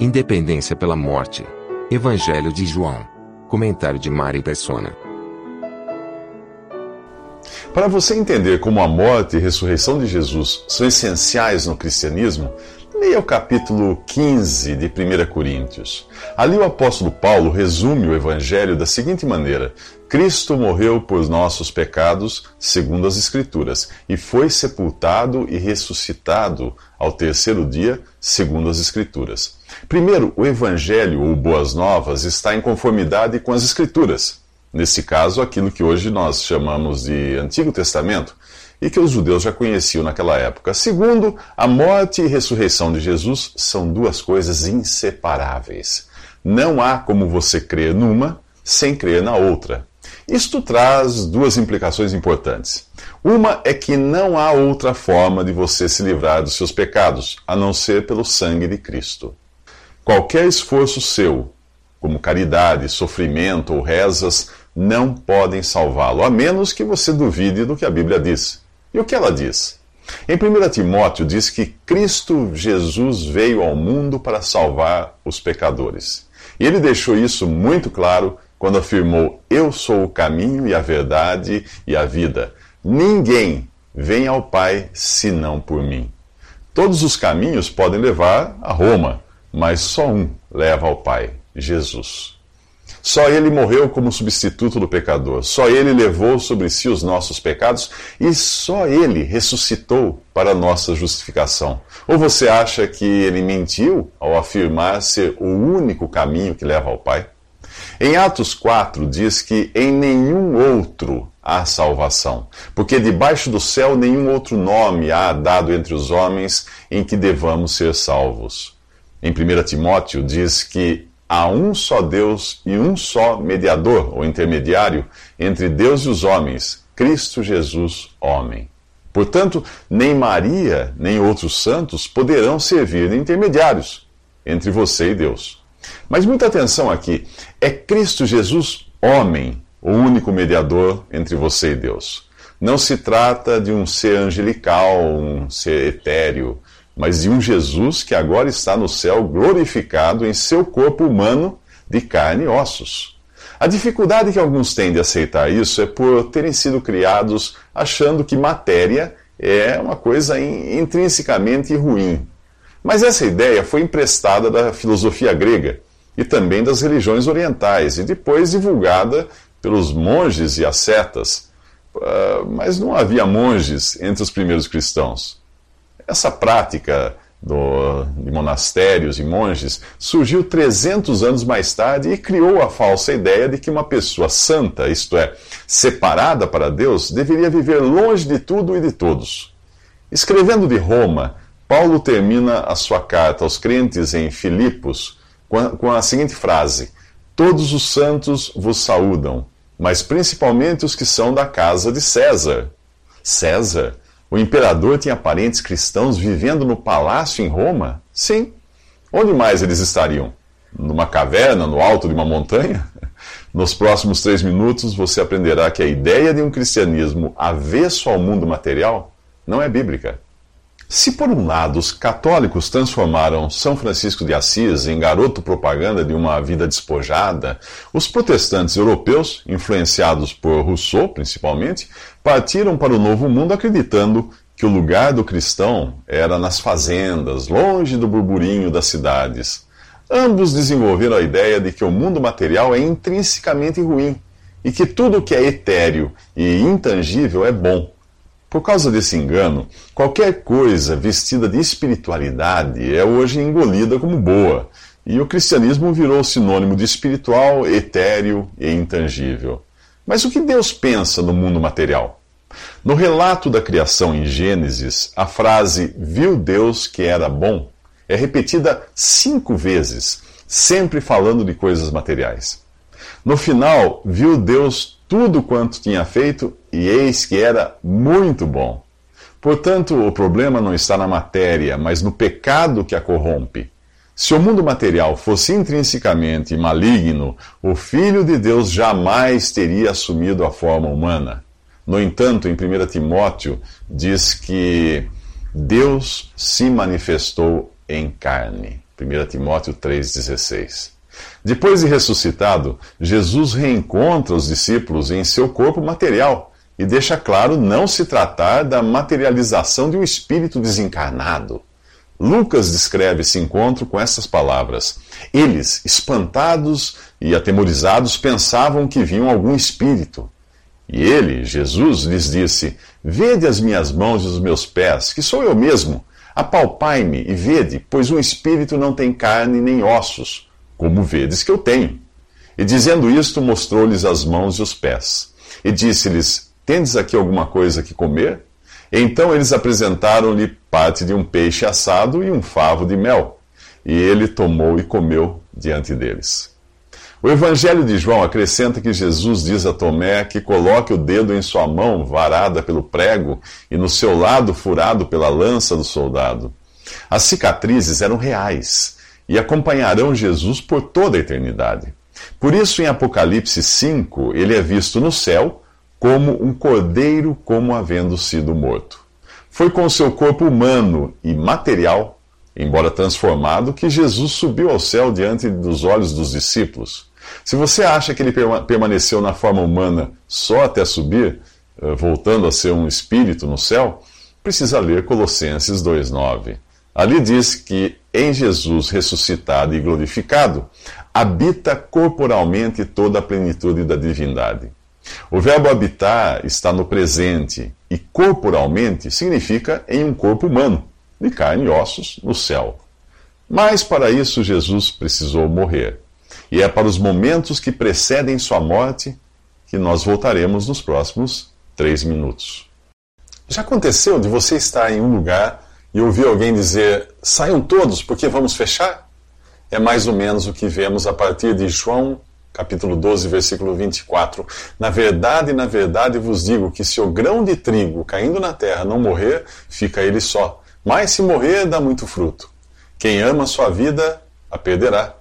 Independência pela morte. Evangelho de João. Comentário de Mari Persona. Para você entender como a morte e ressurreição de Jesus são essenciais no cristianismo, leia o capítulo 15 de 1 Coríntios. Ali o apóstolo Paulo resume o evangelho da seguinte maneira: Cristo morreu por nossos pecados, segundo as Escrituras, e foi sepultado e ressuscitado ao terceiro dia, segundo as Escrituras. Primeiro, o evangelho ou boas novas está em conformidade com as Escrituras. Nesse caso, aquilo que hoje nós chamamos de Antigo Testamento e que os judeus já conheciam naquela época. Segundo, a morte e ressurreição de Jesus são duas coisas inseparáveis. Não há como você crer numa sem crer na outra. Isto traz duas implicações importantes. Uma é que não há outra forma de você se livrar dos seus pecados, a não ser pelo sangue de Cristo. Qualquer esforço seu, como caridade, sofrimento ou rezas, não podem salvá-lo, a menos que você duvide do que a Bíblia diz. E o que ela diz? Em 1 Timóteo diz que Cristo Jesus veio ao mundo para salvar os pecadores. E ele deixou isso muito claro quando afirmou: Eu sou o caminho e a verdade e a vida. Ninguém vem ao Pai senão por mim. Todos os caminhos podem levar a Roma, mas só um leva ao Pai: Jesus. Só ele morreu como substituto do pecador. Só ele levou sobre si os nossos pecados e só ele ressuscitou para nossa justificação. Ou você acha que ele mentiu ao afirmar ser o único caminho que leva ao Pai? Em Atos 4 diz que em nenhum outro há salvação, porque debaixo do céu nenhum outro nome há dado entre os homens em que devamos ser salvos. Em 1 Timóteo diz que há um só Deus e um só mediador ou intermediário entre Deus e os homens, Cristo Jesus, homem. Portanto, nem Maria, nem outros santos poderão servir de intermediários entre você e Deus. Mas muita atenção aqui: é Cristo Jesus, homem, o único mediador entre você e Deus. Não se trata de um ser angelical, um ser etéreo, mas de um Jesus que agora está no céu glorificado em seu corpo humano de carne e ossos. A dificuldade que alguns têm de aceitar isso é por terem sido criados achando que matéria é uma coisa intrinsecamente ruim. Mas essa ideia foi emprestada da filosofia grega e também das religiões orientais e depois divulgada pelos monges e ascetas. Uh, mas não havia monges entre os primeiros cristãos. Essa prática do, de monastérios e monges surgiu 300 anos mais tarde e criou a falsa ideia de que uma pessoa santa, isto é, separada para Deus, deveria viver longe de tudo e de todos. Escrevendo de Roma, Paulo termina a sua carta aos crentes em Filipos com a seguinte frase: Todos os santos vos saúdam, mas principalmente os que são da casa de César. César? O imperador tinha parentes cristãos vivendo no palácio em Roma? Sim. Onde mais eles estariam? Numa caverna, no alto de uma montanha? Nos próximos três minutos você aprenderá que a ideia de um cristianismo avesso ao mundo material não é bíblica. Se, por um lado, os católicos transformaram São Francisco de Assis em garoto propaganda de uma vida despojada, os protestantes europeus, influenciados por Rousseau principalmente, partiram para o Novo Mundo acreditando que o lugar do cristão era nas fazendas, longe do burburinho das cidades. Ambos desenvolveram a ideia de que o mundo material é intrinsecamente ruim e que tudo que é etéreo e intangível é bom. Por causa desse engano, qualquer coisa vestida de espiritualidade é hoje engolida como boa, e o cristianismo virou sinônimo de espiritual, etéreo e intangível. Mas o que Deus pensa no mundo material? No relato da criação em Gênesis, a frase viu Deus que era bom é repetida cinco vezes, sempre falando de coisas materiais. No final, viu Deus tudo quanto tinha feito e eis que era muito bom. Portanto, o problema não está na matéria, mas no pecado que a corrompe. Se o mundo material fosse intrinsecamente maligno, o Filho de Deus jamais teria assumido a forma humana. No entanto, em 1 Timóteo, diz que Deus se manifestou em carne. 1 Timóteo 3,16. Depois de ressuscitado, Jesus reencontra os discípulos em seu corpo material e deixa claro não se tratar da materialização de um espírito desencarnado. Lucas descreve esse encontro com essas palavras. Eles, espantados e atemorizados, pensavam que viam algum espírito. E ele, Jesus, lhes disse: Vede as minhas mãos e os meus pés, que sou eu mesmo. Apalpai-me e vede, pois um espírito não tem carne nem ossos, como vedes que eu tenho. E dizendo isto, mostrou-lhes as mãos e os pés. E disse-lhes: Tendes aqui alguma coisa que comer? Então eles apresentaram-lhe parte de um peixe assado e um favo de mel. E ele tomou e comeu diante deles. O Evangelho de João acrescenta que Jesus diz a Tomé que coloque o dedo em sua mão varada pelo prego e no seu lado furado pela lança do soldado. As cicatrizes eram reais e acompanharão Jesus por toda a eternidade. Por isso, em Apocalipse 5, ele é visto no céu como um cordeiro, como havendo sido morto. Foi com seu corpo humano e material, embora transformado, que Jesus subiu ao céu diante dos olhos dos discípulos. Se você acha que ele permaneceu na forma humana só até subir, eh, voltando a ser um espírito no céu, precisa ler Colossenses 2,9. Ali diz que em Jesus ressuscitado e glorificado, habita corporalmente toda a plenitude da divindade. O verbo habitar está no presente e corporalmente significa em um corpo humano, de carne e ossos, no céu. Mas para isso Jesus precisou morrer. E é para os momentos que precedem sua morte que nós voltaremos nos próximos três minutos. Já aconteceu de você estar em um lugar e ouvir alguém dizer: saiam todos porque vamos fechar? É mais ou menos o que vemos a partir de João capítulo 12, versículo 24. Na verdade, na verdade vos digo que se o grão de trigo caindo na terra não morrer, fica ele só. Mas se morrer, dá muito fruto. Quem ama a sua vida, a perderá.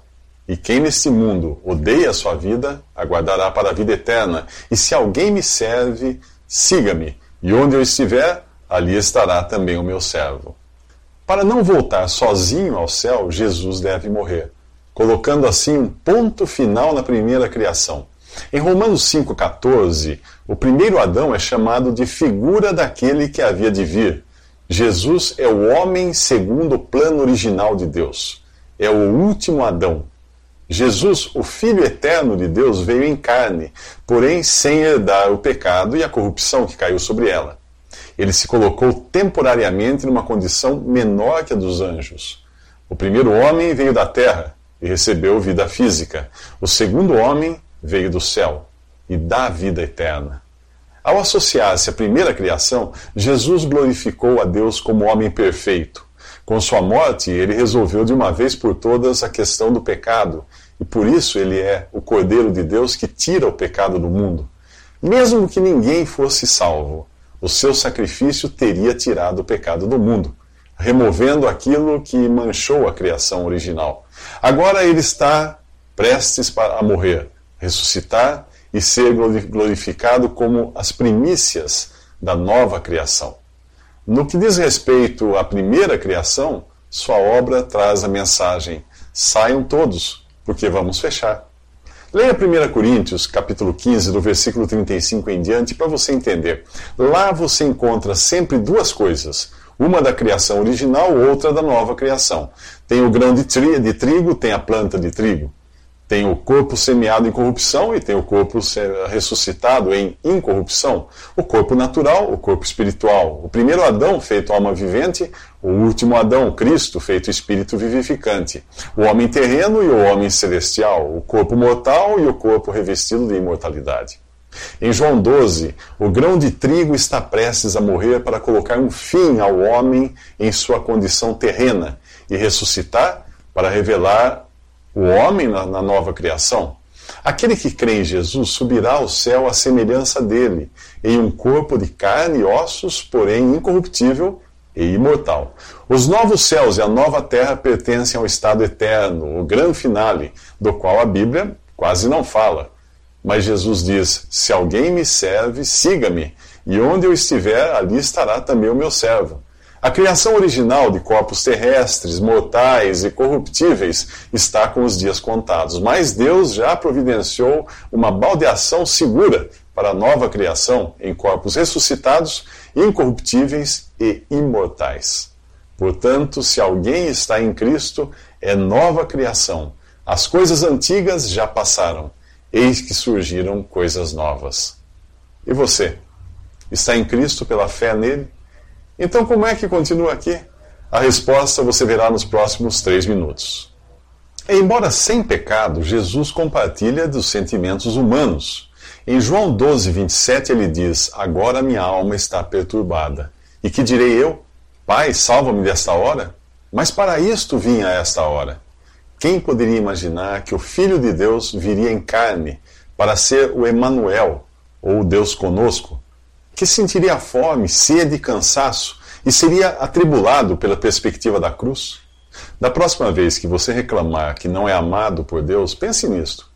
E quem neste mundo odeia a sua vida, aguardará para a vida eterna. E se alguém me serve, siga-me. E onde eu estiver, ali estará também o meu servo. Para não voltar sozinho ao céu, Jesus deve morrer, colocando assim um ponto final na primeira criação. Em Romanos 5,14, o primeiro Adão é chamado de figura daquele que havia de vir. Jesus é o homem segundo o plano original de Deus. É o último Adão, Jesus, o Filho eterno de Deus, veio em carne, porém sem herdar o pecado e a corrupção que caiu sobre ela. Ele se colocou temporariamente numa condição menor que a dos anjos. O primeiro homem veio da terra e recebeu vida física. O segundo homem veio do céu e dá vida eterna. Ao associar-se à primeira criação, Jesus glorificou a Deus como homem perfeito. Com sua morte, ele resolveu de uma vez por todas a questão do pecado e por isso ele é o Cordeiro de Deus que tira o pecado do mundo. Mesmo que ninguém fosse salvo, o seu sacrifício teria tirado o pecado do mundo, removendo aquilo que manchou a criação original. Agora ele está prestes a morrer, ressuscitar e ser glorificado como as primícias da nova criação. No que diz respeito à primeira criação, sua obra traz a mensagem: saiam todos, porque vamos fechar. Leia 1 Coríntios, capítulo 15, do versículo 35 em diante, para você entender. Lá você encontra sempre duas coisas. Uma da criação original, outra da nova criação. Tem o grão de, de trigo, tem a planta de trigo. Tem o corpo semeado em corrupção e tem o corpo ressuscitado em incorrupção. O corpo natural, o corpo espiritual. O primeiro Adão, feito alma vivente, o último Adão, Cristo, feito espírito vivificante. O homem terreno e o homem celestial. O corpo mortal e o corpo revestido de imortalidade. Em João 12, o grão de trigo está prestes a morrer para colocar um fim ao homem em sua condição terrena e ressuscitar para revelar o homem na, na nova criação. Aquele que crê em Jesus subirá ao céu à semelhança dele, em um corpo de carne e ossos, porém incorruptível e imortal. Os novos céus e a nova terra pertencem ao estado eterno, o grande finale, do qual a Bíblia quase não fala. Mas Jesus diz: Se alguém me serve, siga-me, e onde eu estiver, ali estará também o meu servo. A criação original de corpos terrestres, mortais e corruptíveis está com os dias contados, mas Deus já providenciou uma baldeação segura para a nova criação em corpos ressuscitados, incorruptíveis e imortais. Portanto, se alguém está em Cristo, é nova criação. As coisas antigas já passaram, eis que surgiram coisas novas. E você? Está em Cristo pela fé nele? Então, como é que continua aqui? A resposta você verá nos próximos três minutos. Embora sem pecado, Jesus compartilha dos sentimentos humanos. Em João 12, 27, ele diz: Agora minha alma está perturbada. E que direi eu? Pai, salva-me desta hora? Mas para isto vinha esta hora. Quem poderia imaginar que o Filho de Deus viria em carne para ser o Emanuel, ou Deus conosco? que sentiria fome, sede e cansaço e seria atribulado pela perspectiva da cruz? Da próxima vez que você reclamar que não é amado por Deus, pense nisto.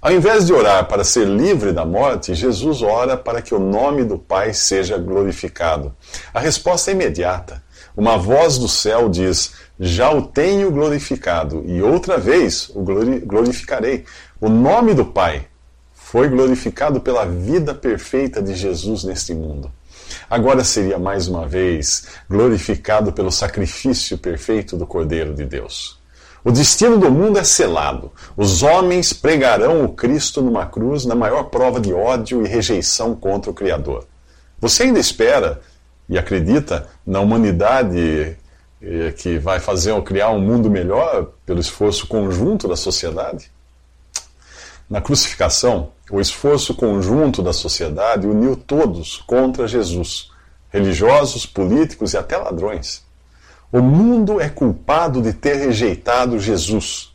Ao invés de orar para ser livre da morte, Jesus ora para que o nome do Pai seja glorificado. A resposta é imediata. Uma voz do céu diz: Já o tenho glorificado, e outra vez o glorificarei. O nome do Pai foi glorificado pela vida perfeita de Jesus neste mundo. Agora seria mais uma vez glorificado pelo sacrifício perfeito do Cordeiro de Deus. O destino do mundo é selado. Os homens pregarão o Cristo numa cruz na maior prova de ódio e rejeição contra o Criador. Você ainda espera e acredita na humanidade que vai fazer ou criar um mundo melhor pelo esforço conjunto da sociedade? Na crucificação, o esforço conjunto da sociedade uniu todos contra Jesus, religiosos, políticos e até ladrões. O mundo é culpado de ter rejeitado Jesus.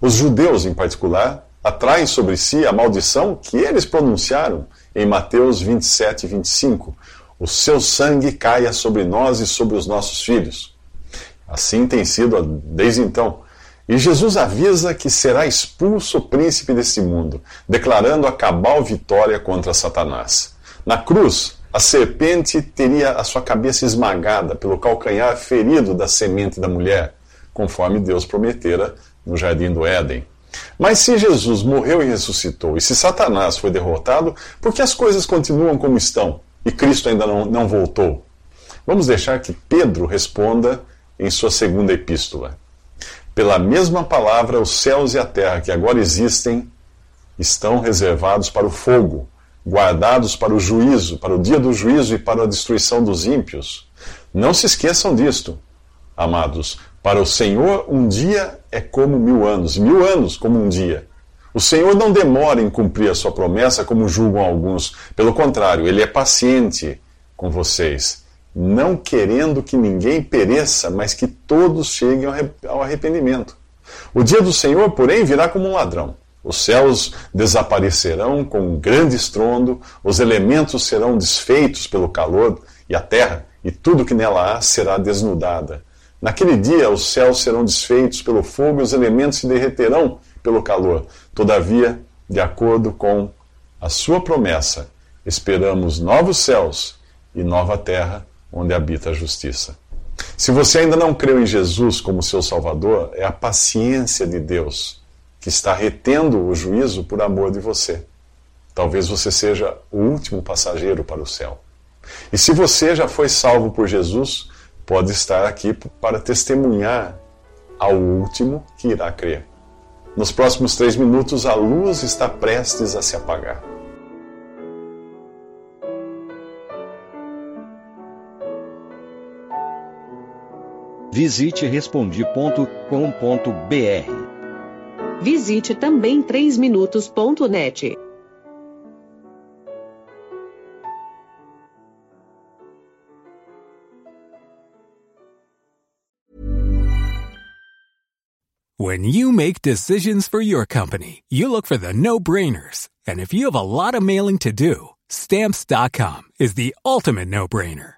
Os judeus, em particular, atraem sobre si a maldição que eles pronunciaram em Mateus 27 e 25. O seu sangue caia sobre nós e sobre os nossos filhos. Assim tem sido desde então. E Jesus avisa que será expulso o príncipe desse mundo, declarando a cabal vitória contra Satanás. Na cruz, a serpente teria a sua cabeça esmagada pelo calcanhar ferido da semente da mulher, conforme Deus prometera no jardim do Éden. Mas se Jesus morreu e ressuscitou, e se Satanás foi derrotado, por que as coisas continuam como estão e Cristo ainda não, não voltou? Vamos deixar que Pedro responda em sua segunda epístola. Pela mesma palavra, os céus e a terra que agora existem estão reservados para o fogo, guardados para o juízo, para o dia do juízo e para a destruição dos ímpios. Não se esqueçam disto, amados. Para o Senhor, um dia é como mil anos, mil anos como um dia. O Senhor não demora em cumprir a sua promessa, como julgam alguns. Pelo contrário, ele é paciente com vocês não querendo que ninguém pereça, mas que todos cheguem ao arrependimento. O dia do Senhor, porém, virá como um ladrão. Os céus desaparecerão com um grande estrondo, os elementos serão desfeitos pelo calor, e a terra e tudo que nela há será desnudada. Naquele dia os céus serão desfeitos pelo fogo e os elementos se derreterão pelo calor. Todavia, de acordo com a sua promessa, esperamos novos céus e nova terra onde habita a justiça. Se você ainda não creu em Jesus como seu Salvador, é a paciência de Deus que está retendo o juízo por amor de você. Talvez você seja o último passageiro para o céu. E se você já foi salvo por Jesus, pode estar aqui para testemunhar ao último que irá crer. Nos próximos três minutos, a luz está prestes a se apagar. Visite respondi.com.br. Visite também 3minutos.net. When you make decisions for your company, you look for the no-brainers. And if you have a lot of mailing to do, stamps.com is the ultimate no-brainer.